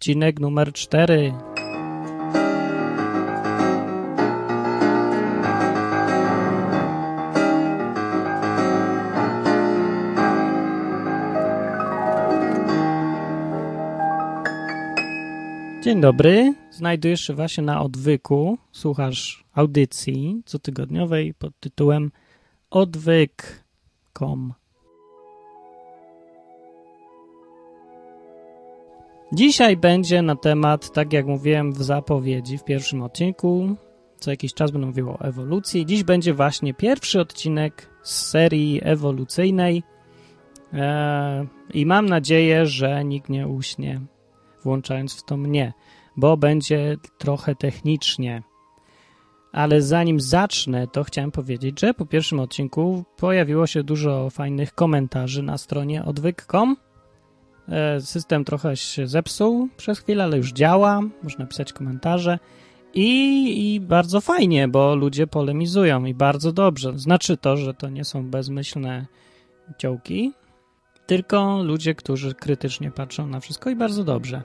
odcinek numer 4. Dzień dobry. Znajdujesz się właśnie na odwyku. Słuchasz audycji cotygodniowej pod tytułem odwyk.com. Dzisiaj będzie na temat, tak jak mówiłem w zapowiedzi w pierwszym odcinku, co jakiś czas będę mówił o ewolucji. Dziś będzie właśnie pierwszy odcinek z serii ewolucyjnej eee, i mam nadzieję, że nikt nie uśnie, włączając w to mnie, bo będzie trochę technicznie. Ale zanim zacznę, to chciałem powiedzieć, że po pierwszym odcinku pojawiło się dużo fajnych komentarzy na stronie odwyk.com system trochę się zepsuł przez chwilę, ale już działa. Można pisać komentarze. I, I bardzo fajnie, bo ludzie polemizują i bardzo dobrze. Znaczy to, że to nie są bezmyślne ciołki, tylko ludzie, którzy krytycznie patrzą na wszystko i bardzo dobrze.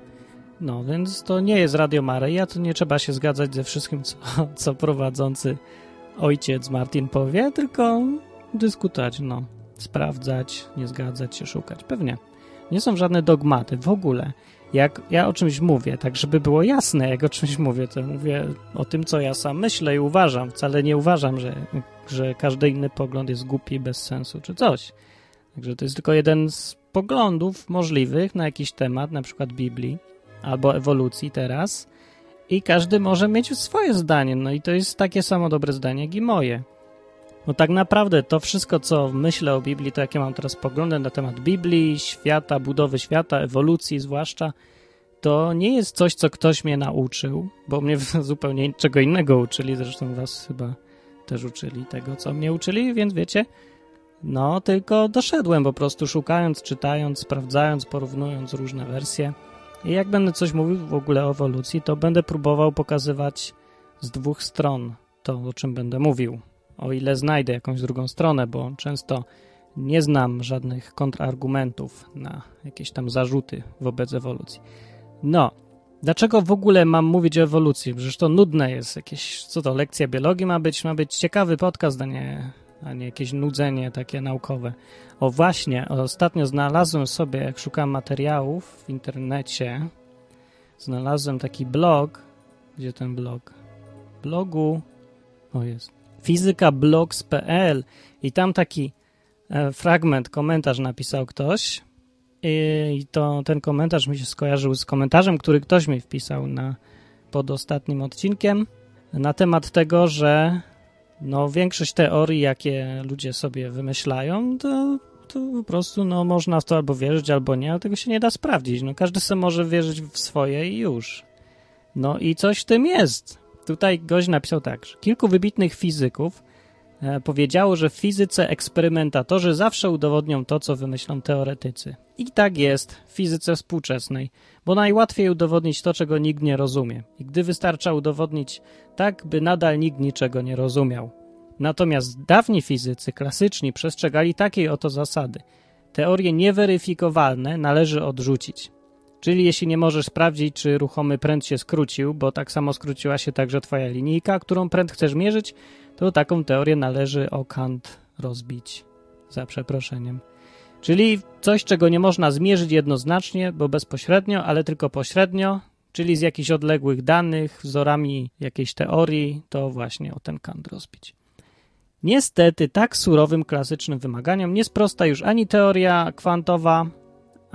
No, więc to nie jest Radio Maryja, to nie trzeba się zgadzać ze wszystkim, co, co prowadzący ojciec Martin powie, tylko dyskutować, no, sprawdzać, nie zgadzać się, szukać. Pewnie. Nie są żadne dogmaty w ogóle. Jak ja o czymś mówię, tak żeby było jasne, jak o czymś mówię, to mówię o tym, co ja sam myślę i uważam. Wcale nie uważam, że, że każdy inny pogląd jest głupi, bez sensu czy coś. Także to jest tylko jeden z poglądów możliwych na jakiś temat, na przykład Biblii albo ewolucji teraz. I każdy może mieć swoje zdanie, no i to jest takie samo dobre zdanie, jak i moje. No tak naprawdę to wszystko, co myślę o Biblii, to jakie mam teraz poglądy na temat Biblii, świata, budowy świata, ewolucji zwłaszcza, to nie jest coś, co ktoś mnie nauczył, bo mnie zupełnie czego innego uczyli, zresztą was chyba też uczyli tego, co mnie uczyli, więc wiecie, no tylko doszedłem po prostu szukając, czytając, sprawdzając, porównując różne wersje. I jak będę coś mówił w ogóle o ewolucji, to będę próbował pokazywać z dwóch stron to, o czym będę mówił o ile znajdę jakąś drugą stronę, bo często nie znam żadnych kontrargumentów na jakieś tam zarzuty wobec ewolucji. No, dlaczego w ogóle mam mówić o ewolucji? Przecież to nudne jest jakieś, co to, lekcja biologii ma być? Ma być ciekawy podcast, a nie, a nie jakieś nudzenie takie naukowe. O właśnie, ostatnio znalazłem sobie, jak szukam materiałów w internecie, znalazłem taki blog, gdzie ten blog? Blogu, o jest, fizykablogs.pl i tam taki e, fragment, komentarz napisał ktoś i to ten komentarz mi się skojarzył z komentarzem, który ktoś mi wpisał na, pod ostatnim odcinkiem na temat tego, że no, większość teorii, jakie ludzie sobie wymyślają, to, to po prostu no, można w to albo wierzyć, albo nie, ale tego się nie da sprawdzić. No, każdy sobie może wierzyć w swoje i już. No i coś w tym jest. Tutaj gość napisał tak, że kilku wybitnych fizyków e, powiedziało, że w fizyce eksperymentatorzy zawsze udowodnią to, co wymyślą teoretycy. I tak jest w fizyce współczesnej, bo najłatwiej udowodnić to, czego nikt nie rozumie. I gdy wystarcza udowodnić tak, by nadal nikt niczego nie rozumiał. Natomiast dawni fizycy klasyczni przestrzegali takiej oto zasady. Teorie nieweryfikowalne należy odrzucić. Czyli jeśli nie możesz sprawdzić, czy ruchomy pręt się skrócił, bo tak samo skróciła się także twoja linijka, którą pręd chcesz mierzyć, to taką teorię należy o kant rozbić. Za przeproszeniem. Czyli coś, czego nie można zmierzyć jednoznacznie, bo bezpośrednio, ale tylko pośrednio, czyli z jakichś odległych danych, wzorami jakiejś teorii, to właśnie o ten kant rozbić. Niestety, tak surowym klasycznym wymaganiom nie sprosta już ani teoria kwantowa,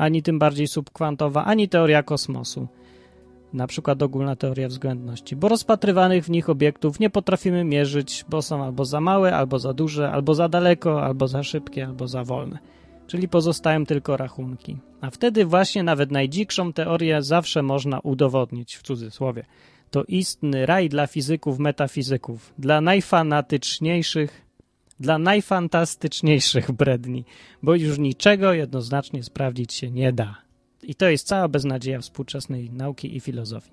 ani tym bardziej subkwantowa, ani teoria kosmosu, na przykład ogólna teoria względności, bo rozpatrywanych w nich obiektów nie potrafimy mierzyć, bo są albo za małe, albo za duże, albo za daleko, albo za szybkie, albo za wolne. Czyli pozostają tylko rachunki. A wtedy właśnie nawet najdzikszą teorię zawsze można udowodnić, w cudzysłowie. To istny raj dla fizyków, metafizyków, dla najfanatyczniejszych dla najfantastyczniejszych bredni, bo już niczego jednoznacznie sprawdzić się nie da. I to jest cała beznadzieja współczesnej nauki i filozofii.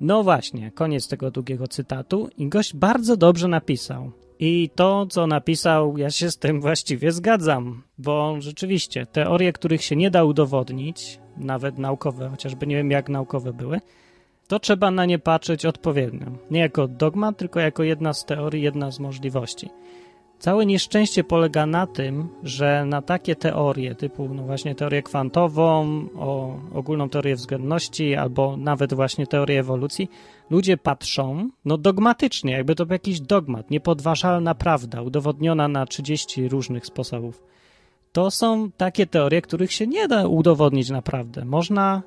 No właśnie, koniec tego długiego cytatu i gość bardzo dobrze napisał. I to, co napisał, ja się z tym właściwie zgadzam, bo rzeczywiście teorie, których się nie da udowodnić, nawet naukowe, chociażby nie wiem jak naukowe były, to trzeba na nie patrzeć odpowiednio. Nie jako dogma, tylko jako jedna z teorii, jedna z możliwości. Całe nieszczęście polega na tym, że na takie teorie, typu no właśnie teorię kwantową, o ogólną teorię względności, albo nawet właśnie teorię ewolucji, ludzie patrzą no dogmatycznie, jakby to był jakiś dogmat, niepodważalna prawda, udowodniona na 30 różnych sposobów. To są takie teorie, których się nie da udowodnić naprawdę. Można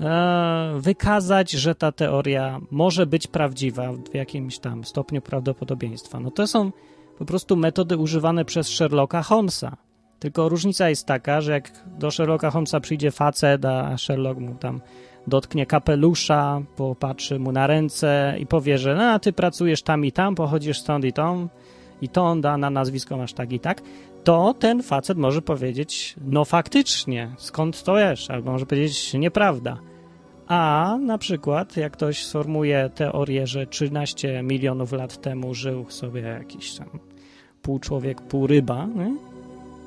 e, wykazać, że ta teoria może być prawdziwa w jakimś tam stopniu prawdopodobieństwa. No to są po prostu metody używane przez Sherlocka Holmesa. Tylko różnica jest taka, że jak do Sherlocka Holmesa przyjdzie facet, a Sherlock mu tam dotknie kapelusza, popatrzy mu na ręce i powie, że no, ty pracujesz tam i tam, pochodzisz stąd i tą, i to da na nazwisko masz tak i tak, to ten facet może powiedzieć, no faktycznie, skąd to wiesz? Albo może powiedzieć, nieprawda. A na przykład, jak ktoś sformuje teorię, że 13 milionów lat temu żył sobie jakiś tam pół człowiek, pół ryba, nie?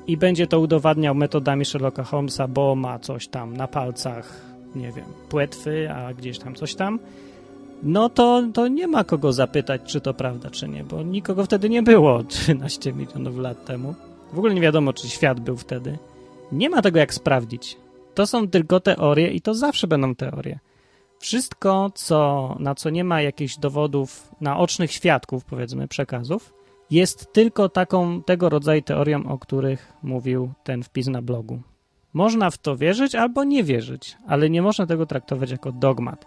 i będzie to udowadniał metodami Sherlocka Holmesa, bo ma coś tam na palcach, nie wiem, płetwy, a gdzieś tam coś tam, no to, to nie ma kogo zapytać, czy to prawda, czy nie, bo nikogo wtedy nie było 13 milionów lat temu. W ogóle nie wiadomo, czy świat był wtedy. Nie ma tego jak sprawdzić. To są tylko teorie i to zawsze będą teorie. Wszystko, co, na co nie ma jakichś dowodów, naocznych świadków, powiedzmy, przekazów, jest tylko taką, tego rodzaju teorią, o których mówił ten wpis na blogu. Można w to wierzyć albo nie wierzyć, ale nie można tego traktować jako dogmat.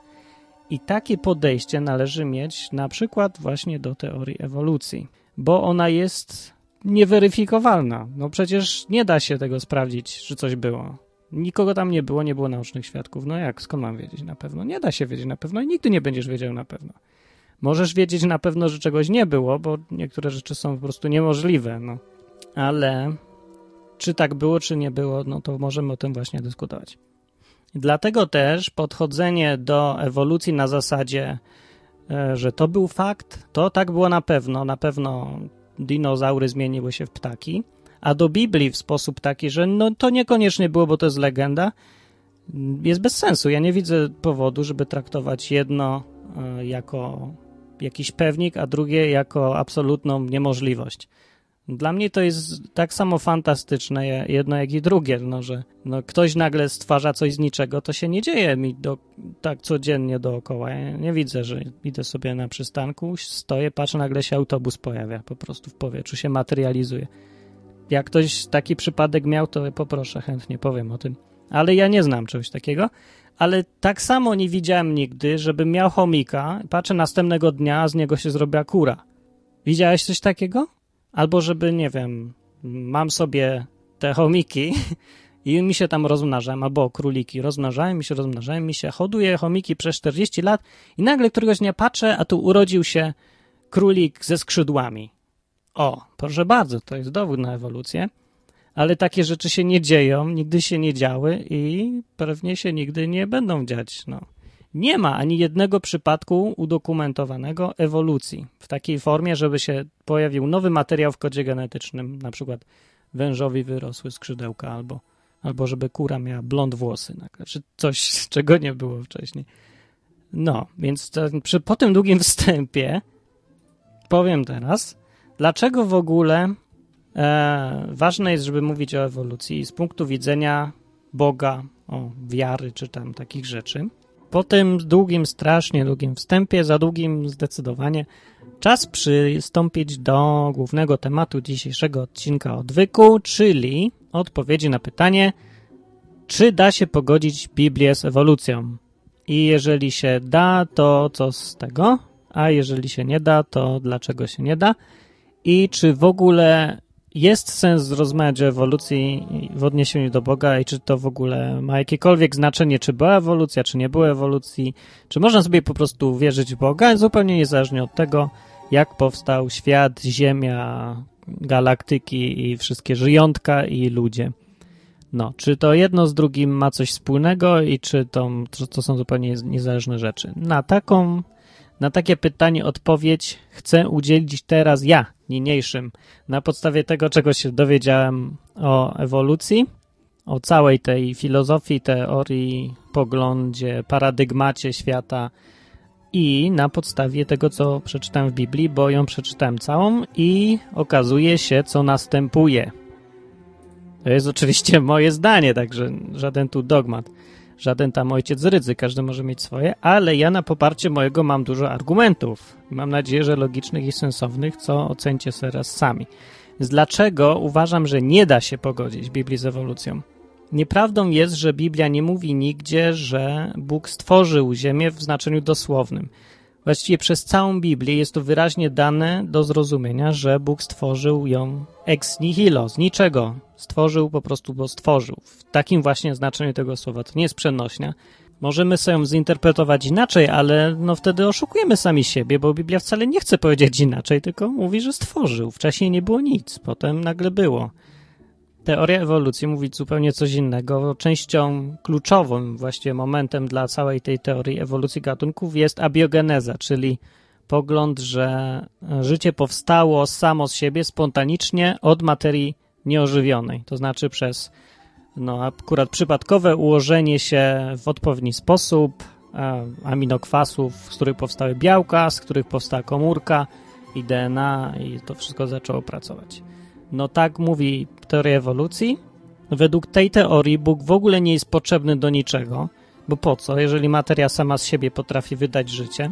I takie podejście należy mieć na przykład właśnie do teorii ewolucji, bo ona jest nieweryfikowalna. No przecież nie da się tego sprawdzić, czy coś było. Nikogo tam nie było, nie było naocznych świadków. No jak, skąd mam wiedzieć na pewno? Nie da się wiedzieć na pewno i nigdy nie będziesz wiedział na pewno. Możesz wiedzieć na pewno, że czegoś nie było, bo niektóre rzeczy są po prostu niemożliwe, no. Ale czy tak było, czy nie było, no to możemy o tym właśnie dyskutować. Dlatego też podchodzenie do ewolucji na zasadzie, e, że to był fakt, to tak było na pewno, na pewno dinozaury zmieniły się w ptaki, a do Biblii w sposób taki, że no to niekoniecznie było, bo to jest legenda, jest bez sensu. Ja nie widzę powodu, żeby traktować jedno e, jako jakiś pewnik, a drugie jako absolutną niemożliwość. Dla mnie to jest tak samo fantastyczne jedno jak i drugie, no, że no, ktoś nagle stwarza coś z niczego, to się nie dzieje mi do, tak codziennie dookoła. Ja nie widzę, że idę sobie na przystanku, stoję, patrzę, nagle się autobus pojawia po prostu w powietrzu, się materializuje. Jak ktoś taki przypadek miał, to poproszę, chętnie powiem o tym. Ale ja nie znam czegoś takiego. Ale tak samo nie widziałem nigdy, żeby miał chomika, patrzę następnego dnia, a z niego się zrobiła kura. Widziałeś coś takiego? Albo żeby, nie wiem, mam sobie te chomiki i mi się tam rozmnażają, albo króliki rozmnażają mi się, rozmnażają mi się, hoduję chomiki przez 40 lat i nagle któregoś dnia patrzę, a tu urodził się królik ze skrzydłami. O, proszę bardzo, to jest dowód na ewolucję, ale takie rzeczy się nie dzieją, nigdy się nie działy i pewnie się nigdy nie będą dziać. No. Nie ma ani jednego przypadku udokumentowanego ewolucji w takiej formie, żeby się pojawił nowy materiał w kodzie genetycznym, na przykład wężowi wyrosły skrzydełka albo, albo żeby kura miała blond włosy, czy coś, czego nie było wcześniej. No, więc to, przy, po tym długim wstępie powiem teraz, dlaczego w ogóle ważne jest, żeby mówić o ewolucji z punktu widzenia Boga, o wiary czy tam takich rzeczy. Po tym długim, strasznie długim wstępie, za długim zdecydowanie, czas przystąpić do głównego tematu dzisiejszego odcinka odwyku, czyli odpowiedzi na pytanie, czy da się pogodzić Biblię z ewolucją? I jeżeli się da, to co z tego? A jeżeli się nie da, to dlaczego się nie da? I czy w ogóle jest sens o ewolucji w odniesieniu do Boga i czy to w ogóle ma jakiekolwiek znaczenie, czy była ewolucja, czy nie było ewolucji, czy można sobie po prostu wierzyć w Boga, zupełnie niezależnie od tego, jak powstał świat, Ziemia, galaktyki i wszystkie żyjątka i ludzie. No, czy to jedno z drugim ma coś wspólnego i czy to, to są zupełnie niezależne rzeczy? Na taką na takie pytanie odpowiedź chcę udzielić teraz ja, niniejszym, na podstawie tego, czego się dowiedziałem o ewolucji, o całej tej filozofii, teorii, poglądzie, paradygmacie świata i na podstawie tego, co przeczytałem w Biblii, bo ją przeczytałem całą i okazuje się, co następuje. To jest oczywiście moje zdanie, także żaden tu dogmat, żaden tam ojciec rydzy, każdy może mieć swoje, ale ja na poparcie mojego mam dużo argumentów. Mam nadzieję, że logicznych i sensownych, co ocencie sobie raz sami. Więc dlaczego uważam, że nie da się pogodzić Biblii z ewolucją? Nieprawdą jest, że Biblia nie mówi nigdzie, że Bóg stworzył Ziemię w znaczeniu dosłownym. Właściwie przez całą Biblię jest to wyraźnie dane do zrozumienia, że Bóg stworzył ją ex nihilo, z niczego. Stworzył po prostu, bo stworzył. W takim właśnie znaczeniu tego słowa. To nie jest przenośnia. Możemy sobie ją zinterpretować inaczej, ale no wtedy oszukujemy sami siebie, bo Biblia wcale nie chce powiedzieć inaczej, tylko mówi, że stworzył. Wcześniej nie było nic, potem nagle było. Teoria ewolucji mówi zupełnie coś innego. Częścią kluczową, właściwie momentem dla całej tej teorii ewolucji gatunków jest abiogeneza, czyli pogląd, że życie powstało samo z siebie spontanicznie od materii nieożywionej, to znaczy przez no, akurat przypadkowe ułożenie się w odpowiedni sposób e, aminokwasów, z których powstały białka, z których powstała komórka i DNA i to wszystko zaczęło pracować. No tak mówi teoria ewolucji. Według tej teorii Bóg w ogóle nie jest potrzebny do niczego, bo po co, jeżeli materia sama z siebie potrafi wydać życie?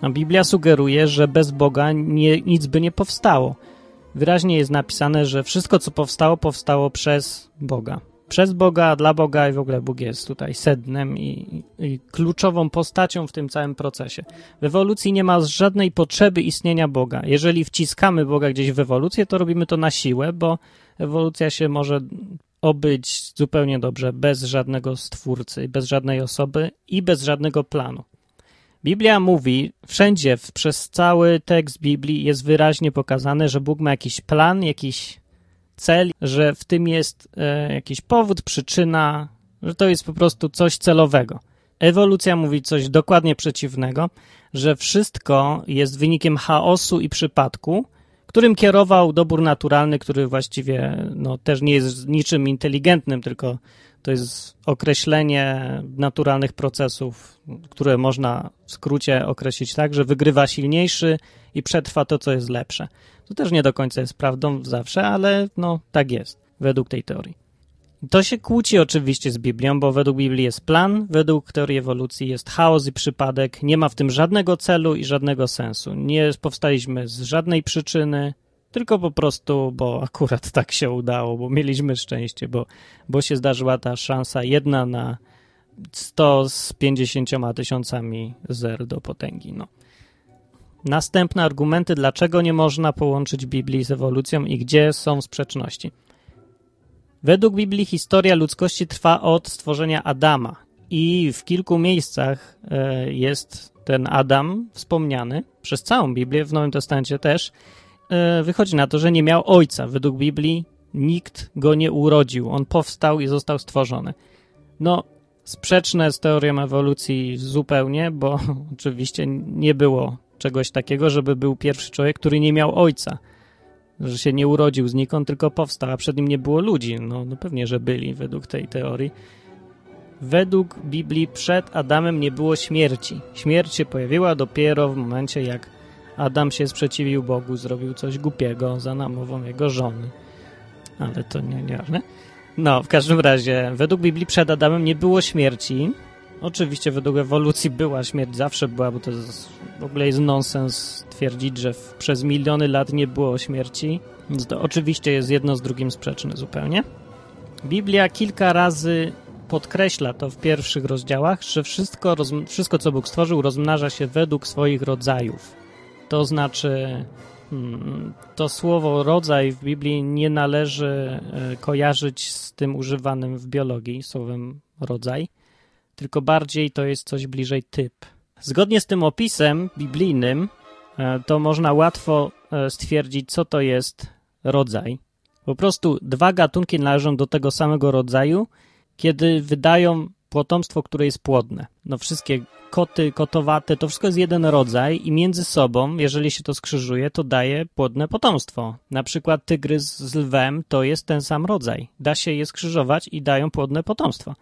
A Biblia sugeruje, że bez Boga nie, nic by nie powstało. Wyraźnie jest napisane, że wszystko, co powstało, powstało przez Boga. Przez Boga, dla Boga i w ogóle Bóg jest tutaj sednem i, i kluczową postacią w tym całym procesie. W ewolucji nie ma żadnej potrzeby istnienia Boga. Jeżeli wciskamy Boga gdzieś w ewolucję, to robimy to na siłę, bo ewolucja się może obyć zupełnie dobrze, bez żadnego stwórcy, bez żadnej osoby i bez żadnego planu. Biblia mówi, wszędzie przez cały tekst Biblii jest wyraźnie pokazane, że Bóg ma jakiś plan, jakiś cel, że w tym jest e, jakiś powód, przyczyna, że to jest po prostu coś celowego. Ewolucja mówi coś dokładnie przeciwnego, że wszystko jest wynikiem chaosu i przypadku, którym kierował dobór naturalny, który właściwie no, też nie jest niczym inteligentnym, tylko to jest określenie naturalnych procesów, które można w skrócie określić tak, że wygrywa silniejszy i przetrwa to, co jest lepsze. To też nie do końca jest prawdą zawsze, ale no tak jest, według tej teorii. To się kłóci oczywiście z Biblią, bo według Biblii jest plan, według teorii ewolucji jest chaos i przypadek, nie ma w tym żadnego celu i żadnego sensu. Nie powstaliśmy z żadnej przyczyny, tylko po prostu, bo akurat tak się udało, bo mieliśmy szczęście, bo, bo się zdarzyła ta szansa jedna na 100 z 50 tysiącami zer do potęgi. No. Następne argumenty, dlaczego nie można połączyć Biblii z ewolucją i gdzie są sprzeczności. Według Biblii historia ludzkości trwa od stworzenia Adama i w kilku miejscach e, jest ten Adam wspomniany przez całą Biblię, w Nowym Testamencie też. E, wychodzi na to, że nie miał ojca. Według Biblii nikt go nie urodził. On powstał i został stworzony. No, sprzeczne z teorią ewolucji zupełnie, bo oczywiście nie było czegoś takiego, żeby był pierwszy człowiek, który nie miał ojca. Że się nie urodził znikąd, tylko powstał, a przed nim nie było ludzi. No, no pewnie, że byli według tej teorii. Według Biblii przed Adamem nie było śmierci. Śmierć się pojawiła dopiero w momencie, jak Adam się sprzeciwił Bogu, zrobił coś głupiego za namową jego żony. Ale to nie, nieważne. No, w każdym razie, według Biblii przed Adamem nie było śmierci, Oczywiście według ewolucji była śmierć, zawsze była, bo to jest, w ogóle jest nonsens twierdzić, że w, przez miliony lat nie było śmierci. Więc to oczywiście jest jedno z drugim sprzeczne zupełnie. Biblia kilka razy podkreśla to w pierwszych rozdziałach, że wszystko, wszystko co Bóg stworzył, rozmnaża się według swoich rodzajów. To znaczy, hmm, to słowo rodzaj w Biblii nie należy e, kojarzyć z tym używanym w biologii, słowem rodzaj tylko bardziej to jest coś bliżej typ. Zgodnie z tym opisem biblijnym, e, to można łatwo e, stwierdzić, co to jest rodzaj. Po prostu dwa gatunki należą do tego samego rodzaju, kiedy wydają potomstwo, które jest płodne. No wszystkie koty, kotowate, to wszystko jest jeden rodzaj i między sobą, jeżeli się to skrzyżuje, to daje płodne potomstwo. Na przykład tygrys z lwem to jest ten sam rodzaj. Da się je skrzyżować i dają płodne potomstwo.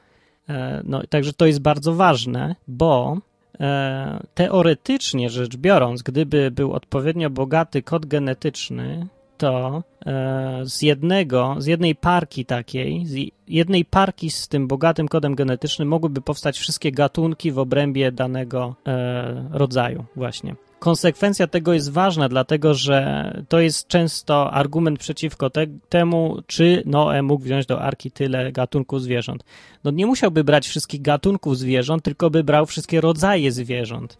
E, no, także to jest bardzo ważne, bo e, teoretycznie rzecz biorąc, gdyby był odpowiednio bogaty kod genetyczny, to e, z jednego, z jednej parki takiej, z jednej parki z tym bogatym kodem genetycznym mogłyby powstać wszystkie gatunki w obrębie danego rodzaju właśnie. Konsekwencja tego jest ważna, dlatego że to jest często argument przeciwko te, temu, czy Noe mógł wziąć do arki tyle gatunków zwierząt. No nie musiałby brać wszystkich gatunków zwierząt, tylko by brał wszystkie rodzaje zwierząt.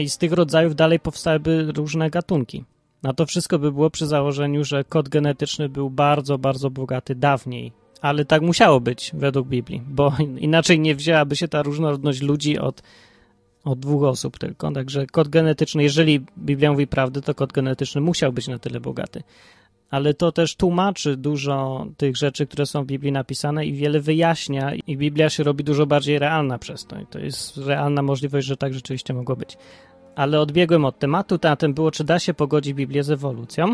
I z tych rodzajów dalej powstałyby różne gatunki. No to wszystko by było przy założeniu, że kod genetyczny był bardzo, bardzo bogaty dawniej. Ale tak musiało być według Biblii, bo inaczej nie wzięłaby się ta różnorodność ludzi od, od dwóch osób tylko. Także kod genetyczny, jeżeli Biblia mówi prawdę, to kod genetyczny musiał być na tyle bogaty. Ale to też tłumaczy dużo tych rzeczy, które są w Biblii napisane i wiele wyjaśnia, i Biblia się robi dużo bardziej realna przez to. I to jest realna możliwość, że tak rzeczywiście mogło być ale odbiegłem od tematu. Tematem było, czy da się pogodzić Biblię z ewolucją.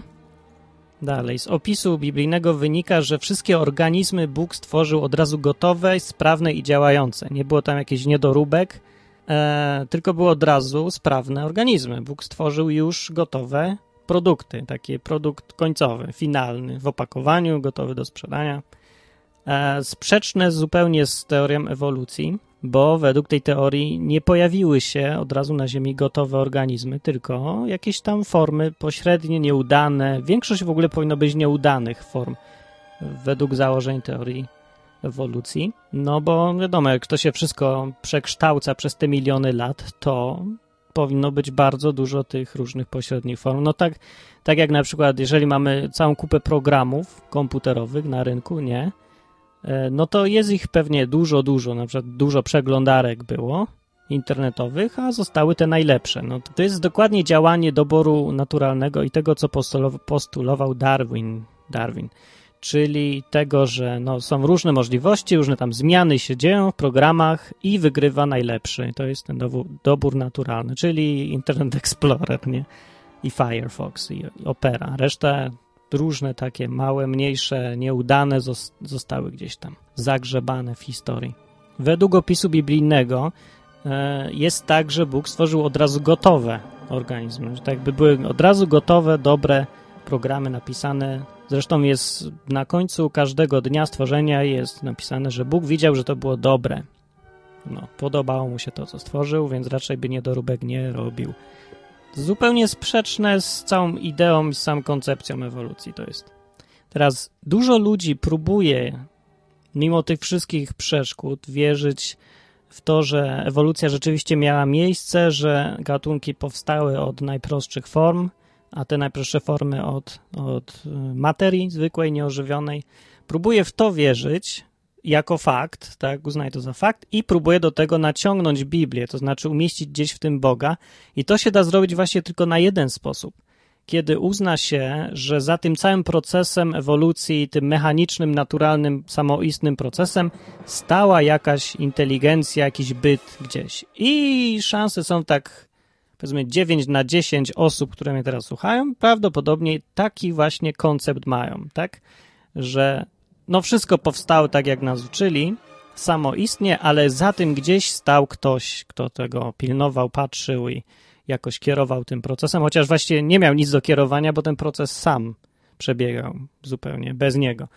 Dalej, z opisu biblijnego wynika, że wszystkie organizmy Bóg stworzył od razu gotowe, sprawne i działające. Nie było tam jakichś niedoróbek, e, tylko było od razu sprawne organizmy. Bóg stworzył już gotowe produkty, taki produkt końcowy, finalny, w opakowaniu, gotowy do sprzedania. E, sprzeczne zupełnie z teorią ewolucji bo według tej teorii nie pojawiły się od razu na Ziemi gotowe organizmy, tylko jakieś tam formy pośrednie, nieudane. Większość w ogóle powinno być nieudanych form według założeń teorii ewolucji. No bo wiadomo, jak to się wszystko przekształca przez te miliony lat, to powinno być bardzo dużo tych różnych pośrednich form. No tak, tak jak na przykład, jeżeli mamy całą kupę programów komputerowych na rynku, nie? E, no to jest ich pewnie dużo, dużo, na przykład dużo przeglądarek było internetowych, a zostały te najlepsze. No to jest dokładnie działanie doboru naturalnego i tego, co postulował Darwin, Darwin czyli tego, że no, są różne możliwości, różne tam zmiany się dzieją w programach i wygrywa najlepszy. To jest ten dobór, naturalny, czyli Internet Explorer, nie? I Firefox, i Opera. Reszta różne takie małe, mniejsze, nieudane zostały gdzieś tam zagrzebane w historii. Według opisu biblijnego e, jest tak, że Bóg stworzył od razu gotowe organizmy, że tak jakby były od razu gotowe, dobre programy napisane. Zresztą jest na końcu każdego dnia stworzenia jest napisane, że Bóg widział, że to było dobre. No, podobało mu się to, co stworzył, więc raczej by niedoróbek nie robił zupełnie sprzeczne z całą ideą i z samą koncepcją ewolucji to jest. Teraz dużo ludzi próbuje, mimo tych wszystkich przeszkód, wierzyć w to, że ewolucja rzeczywiście miała miejsce, że gatunki powstały od najprostszych form, a te najprostsze formy od, od materii zwykłej, nieożywionej. Próbuje w to wierzyć, jako fakt, tak, uznaje to za fakt i próbuje do tego naciągnąć Biblię, to znaczy umieścić gdzieś w tym Boga i to się da zrobić właśnie tylko na jeden sposób. Kiedy uzna się, że za tym całym procesem ewolucji, tym mechanicznym, naturalnym, samoistnym procesem stała jakaś inteligencja, jakiś byt gdzieś. I szanse są tak, powiedzmy, 9 na 10 osób, które mnie teraz słuchają, prawdopodobnie taki właśnie koncept mają, tak? Że no wszystko powstało tak, jak nas uczyli, samoistnie, ale za tym gdzieś stał ktoś, kto tego pilnował, patrzył i jakoś kierował tym procesem, chociaż właściwie nie miał nic do kierowania, bo ten proces sam przebiegał zupełnie bez niego.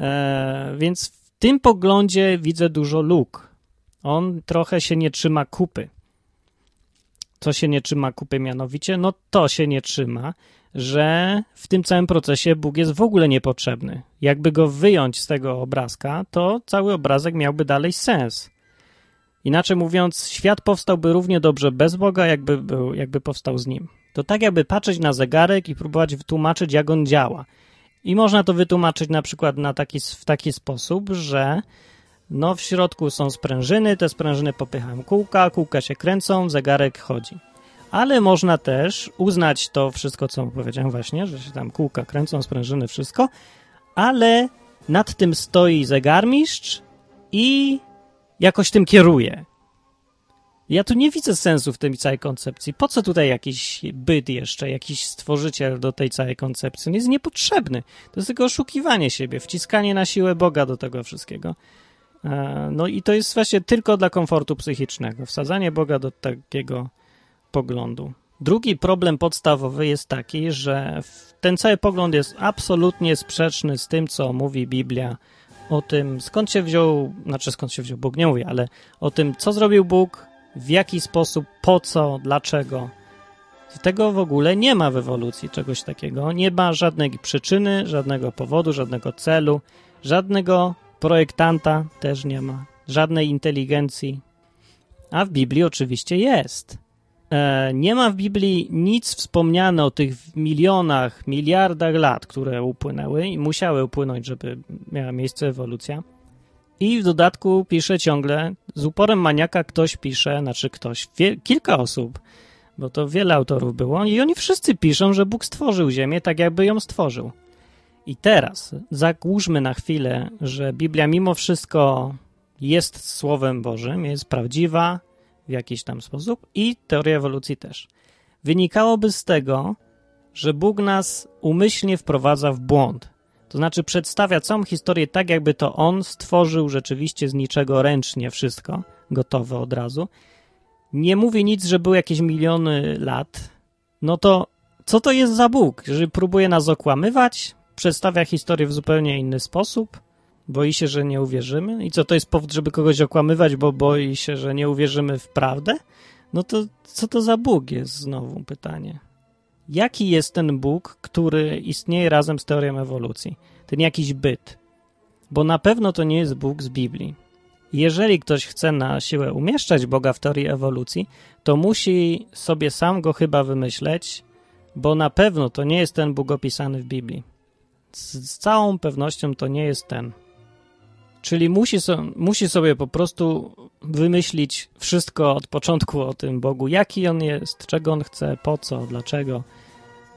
E, więc w tym poglądzie widzę dużo luk. On trochę się nie trzyma kupy. Co się nie trzyma kupy mianowicie? No to się nie trzyma, że w tym całym procesie Bóg jest w ogóle niepotrzebny. Jakby go wyjąć z tego obrazka, to cały obrazek miałby dalej sens. Inaczej mówiąc, świat powstałby równie dobrze bez Boga, jakby, był, jakby powstał z nim. To tak jakby patrzeć na zegarek i próbować wytłumaczyć, jak on działa. I można to wytłumaczyć na przykład na taki, w taki sposób, że no w środku są sprężyny, te sprężyny popychają kółka, kółka się kręcą, zegarek chodzi ale można też uznać to wszystko, co powiedziałem właśnie, że się tam kółka kręcą, sprężyny, wszystko, ale nad tym stoi zegarmistrz i jakoś tym kieruje. Ja tu nie widzę sensu w tej całej koncepcji. Po co tutaj jakiś byt jeszcze, jakiś stworzyciel do tej całej koncepcji? On jest niepotrzebny. To jest tylko oszukiwanie siebie, wciskanie na siłę Boga do tego wszystkiego. E, no i to jest właśnie tylko dla komfortu psychicznego. Wsadzanie Boga do takiego poglądu. Drugi problem podstawowy jest taki, że ten cały pogląd jest absolutnie sprzeczny z tym, co mówi Biblia o tym, skąd się wziął, znaczy skąd się wziął Bóg, nie mówię, ale o tym, co zrobił Bóg, w jaki sposób, po co, dlaczego. Tego w ogóle nie ma w ewolucji czegoś takiego. Nie ma żadnej przyczyny, żadnego powodu, żadnego celu, żadnego projektanta też nie ma, żadnej inteligencji. A w Biblii oczywiście jest. E, nie ma w Biblii nic wspomniane o tych milionach, miliardach lat, które upłynęły i musiały upłynąć, żeby miała miejsce ewolucja. I w dodatku pisze ciągle, z uporem maniaka ktoś pisze, znaczy ktoś, kilka osób, bo to wiele autorów było, i oni wszyscy piszą, że Bóg stworzył Ziemię tak, jakby ją stworzył. I teraz zagłóżmy na chwilę, że Biblia mimo wszystko jest Słowem Bożym, jest prawdziwa w jakiś tam sposób i teoria ewolucji też. Wynikałoby z tego, że Bóg nas umyślnie wprowadza w błąd. To znaczy przedstawia całą historię tak, jakby to On stworzył rzeczywiście z niczego ręcznie wszystko, gotowe od razu. Nie mówi nic, że były jakieś miliony lat. No to co to jest za Bóg? Że próbuje nas okłamywać? Przedstawia historię w zupełnie inny sposób? Boi się, że nie uwierzymy? I co to jest powód, żeby kogoś okłamywać, bo boi się, że nie uwierzymy w prawdę? No to co to za Bóg jest znowu pytanie jaki jest ten Bóg, który istnieje razem z teorią ewolucji, ten jakiś byt. Bo na pewno to nie jest Bóg z Biblii. Jeżeli ktoś chce na siłę umieszczać Boga w teorii ewolucji, to musi sobie sam go chyba wymyśleć, bo na pewno to nie jest ten Bóg opisany w Biblii. Z, z całą pewnością to nie jest ten. Czyli musi, so, musi sobie po prostu wymyślić wszystko od początku o tym Bogu, jaki on jest, czego on chce, po co, dlaczego,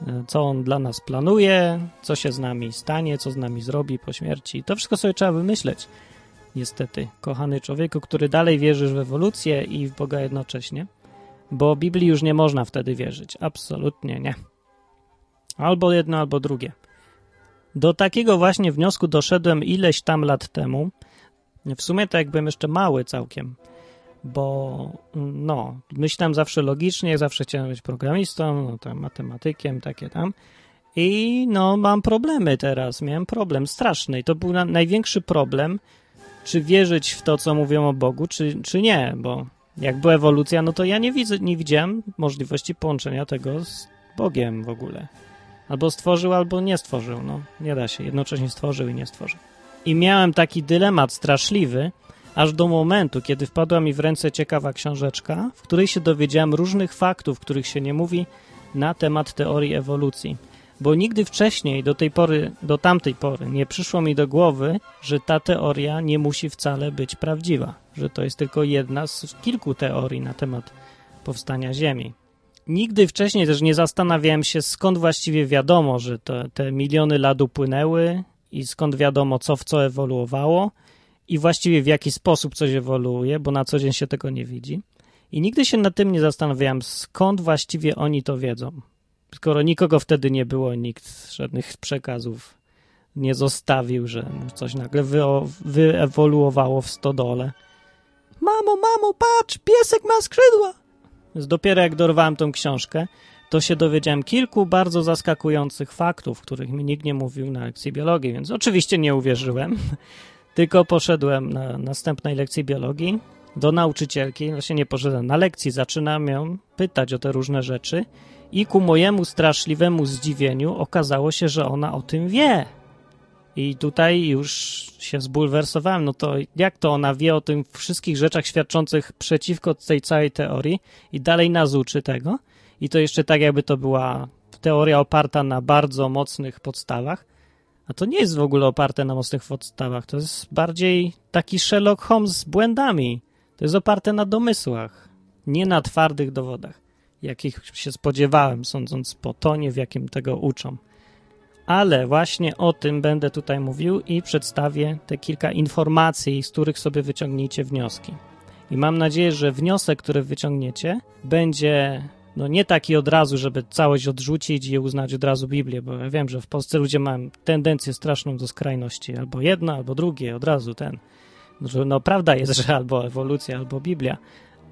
e, co on dla nas planuje, co się z nami stanie, co z nami zrobi po śmierci. To wszystko sobie trzeba wymyśleć. Niestety, kochany człowieku, który dalej wierzysz w ewolucję i w Boga jednocześnie, bo Biblii już nie można wtedy wierzyć. Absolutnie nie. Albo jedno, albo drugie. Do takiego właśnie wniosku doszedłem ileś tam lat temu. W sumie to jakbym jeszcze mały całkiem, bo no, myślałem zawsze logicznie, zawsze chciałem być programistą, no tam matematykiem, takie tam. I no, mam problemy teraz. Miałem problem straszny. I to był na, największy problem, czy wierzyć w to, co mówią o Bogu, czy, czy nie, bo jak była ewolucja, no to ja nie, widzę, nie widziałem możliwości połączenia tego z Bogiem w ogóle. Albo stworzył, albo nie stworzył. No, nie da się. Jednocześnie stworzył i nie stworzył. I miałem taki dylemat straszliwy, aż do momentu, kiedy wpadła mi w ręce ciekawa książeczka, w której się dowiedziałem różnych faktów, których się nie mówi na temat teorii ewolucji. Bo nigdy wcześniej, do tej pory, do tamtej pory, nie przyszło mi do głowy, że ta teoria nie musi wcale być prawdziwa, że to jest tylko jedna z kilku teorii na temat powstania Ziemi. Nigdy wcześniej też nie zastanawiałem się, skąd właściwie wiadomo, że to, te miliony lat upłynęły i skąd wiadomo, co w co ewoluowało i właściwie w jaki sposób coś ewoluuje, bo na co dzień się tego nie widzi. I nigdy się nad tym nie zastanawiałem, skąd właściwie oni to wiedzą. Skoro nikogo wtedy nie było, nikt żadnych przekazów nie zostawił, że coś nagle wyewoluowało w stodole. Mamo, mamo, patrz, piesek ma skrzydła! Więc dopiero jak dorwałem tą książkę, to się dowiedziałem kilku bardzo zaskakujących faktów, których mi nikt nie mówił na lekcji biologii, więc oczywiście nie uwierzyłem, tylko poszedłem na następnej lekcji biologii do nauczycielki, właśnie nie poszedłem na lekcji, zaczynam ją pytać o te różne rzeczy i ku mojemu straszliwemu zdziwieniu okazało się, że ona o tym wie. I tutaj już się zbulwersowałem, no to jak to ona wie o tym wszystkich rzeczach świadczących przeciwko tej całej teorii i dalej nas uczy tego? I to jeszcze tak, jakby to była teoria oparta na bardzo mocnych podstawach. A to nie jest w ogóle oparte na mocnych podstawach. To jest bardziej taki Sherlock Holmes z błędami. To jest oparte na domysłach, nie na twardych dowodach, jakich się spodziewałem, sądząc po tonie, w jakim tego uczą. Ale właśnie o tym będę tutaj mówił i przedstawię te kilka informacji, z których sobie wyciągnijcie wnioski. I mam nadzieję, że wniosek, który wyciągniecie, będzie no nie taki od razu, żeby całość odrzucić i uznać od razu Biblię, bo ja wiem, że w Polsce ludzie mają tendencję straszną do skrajności, albo jedno, albo drugie, od razu ten. No prawda jest, że albo ewolucja, albo Biblia,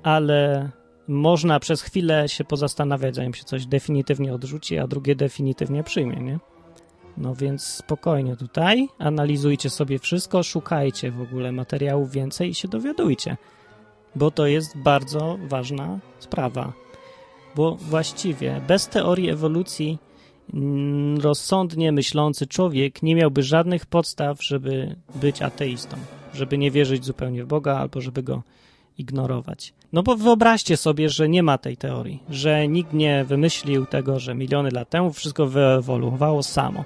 ale można przez chwilę się pozastanawiać, zanim się coś definitywnie odrzuci, a drugie definitywnie przyjmie, nie? No więc spokojnie tutaj, analizujcie sobie wszystko, szukajcie w ogóle materiałów więcej i się dowiadujcie, bo to jest bardzo ważna sprawa. Bo właściwie bez teorii ewolucji mm, rozsądnie myślący człowiek nie miałby żadnych podstaw, żeby być ateistą, żeby nie wierzyć zupełnie w Boga albo żeby go ignorować. No bo wyobraźcie sobie, że nie ma tej teorii, że nikt nie wymyślił tego, że miliony lat temu wszystko wyewoluowało samo.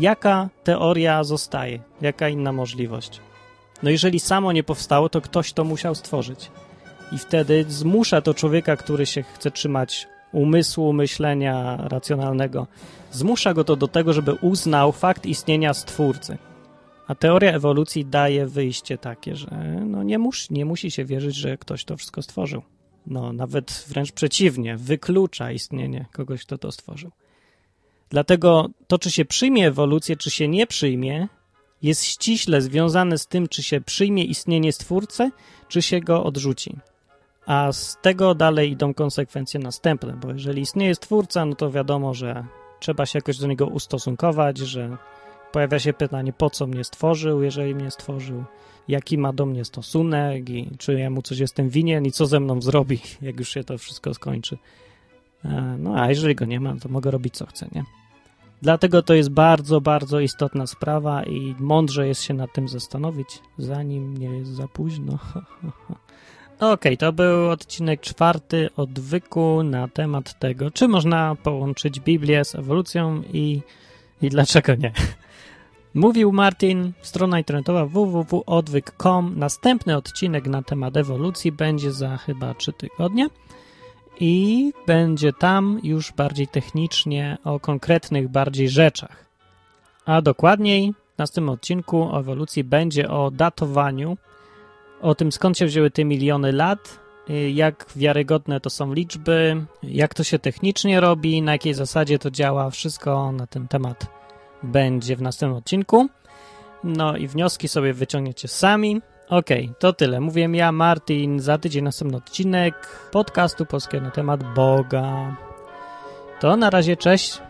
Jaka teoria zostaje? Jaka inna możliwość? No jeżeli samo nie powstało, to ktoś to musiał stworzyć. I wtedy zmusza to człowieka, który się chce trzymać umysłu, myślenia racjonalnego, zmusza go to do tego, żeby uznał fakt istnienia stwórcy. A teoria ewolucji daje wyjście takie, że no nie, mus, nie musi się wierzyć, że ktoś to wszystko stworzył. No, nawet wręcz przeciwnie, wyklucza istnienie kogoś, kto to stworzył. Dlatego to, czy się przyjmie ewolucję, czy się nie przyjmie, jest ściśle związane z tym, czy się przyjmie istnienie stwórcy, czy się go odrzuci. A z tego dalej idą konsekwencje następne, bo jeżeli istnieje stwórca, no to wiadomo, że trzeba się jakoś do niego ustosunkować, że pojawia się pytanie, po co mnie stworzył, jeżeli mnie stworzył, jaki ma do mnie stosunek i czy ja mu coś jestem winien i co ze mną zrobi, jak już się to wszystko skończy. E, no a jeżeli go nie ma, to mogę robić co chcę, nie? Dlatego to jest bardzo, bardzo istotna sprawa i mądrze jest się nad tym zastanowić, zanim nie jest za późno. Okej, okay, to był odcinek czwarty odwyku na temat tego, czy można połączyć Biblię z ewolucją i, i dlaczego nie. Mówił Martin, strona internetowa www.odwyk.com. Następny odcinek na temat ewolucji będzie za chyba 3 tygodnie i będzie tam już bardziej technicznie o konkretnych bardziej rzeczach. A dokładniej w następnym odcinku o ewolucji będzie o datowaniu, o tym skąd się wzięły te miliony lat, y, jak wiarygodne to są liczby, jak to się technicznie robi, na jakiej zasadzie to działa, wszystko na ten temat będzie w następnym odcinku. No i wnioski sobie wyciągniecie sami. Okej, okay, to tyle. Mówiłem ja, Martin, za tydzień następny odcinek podcastu polskiego na temat Boga. To na razie, cześć.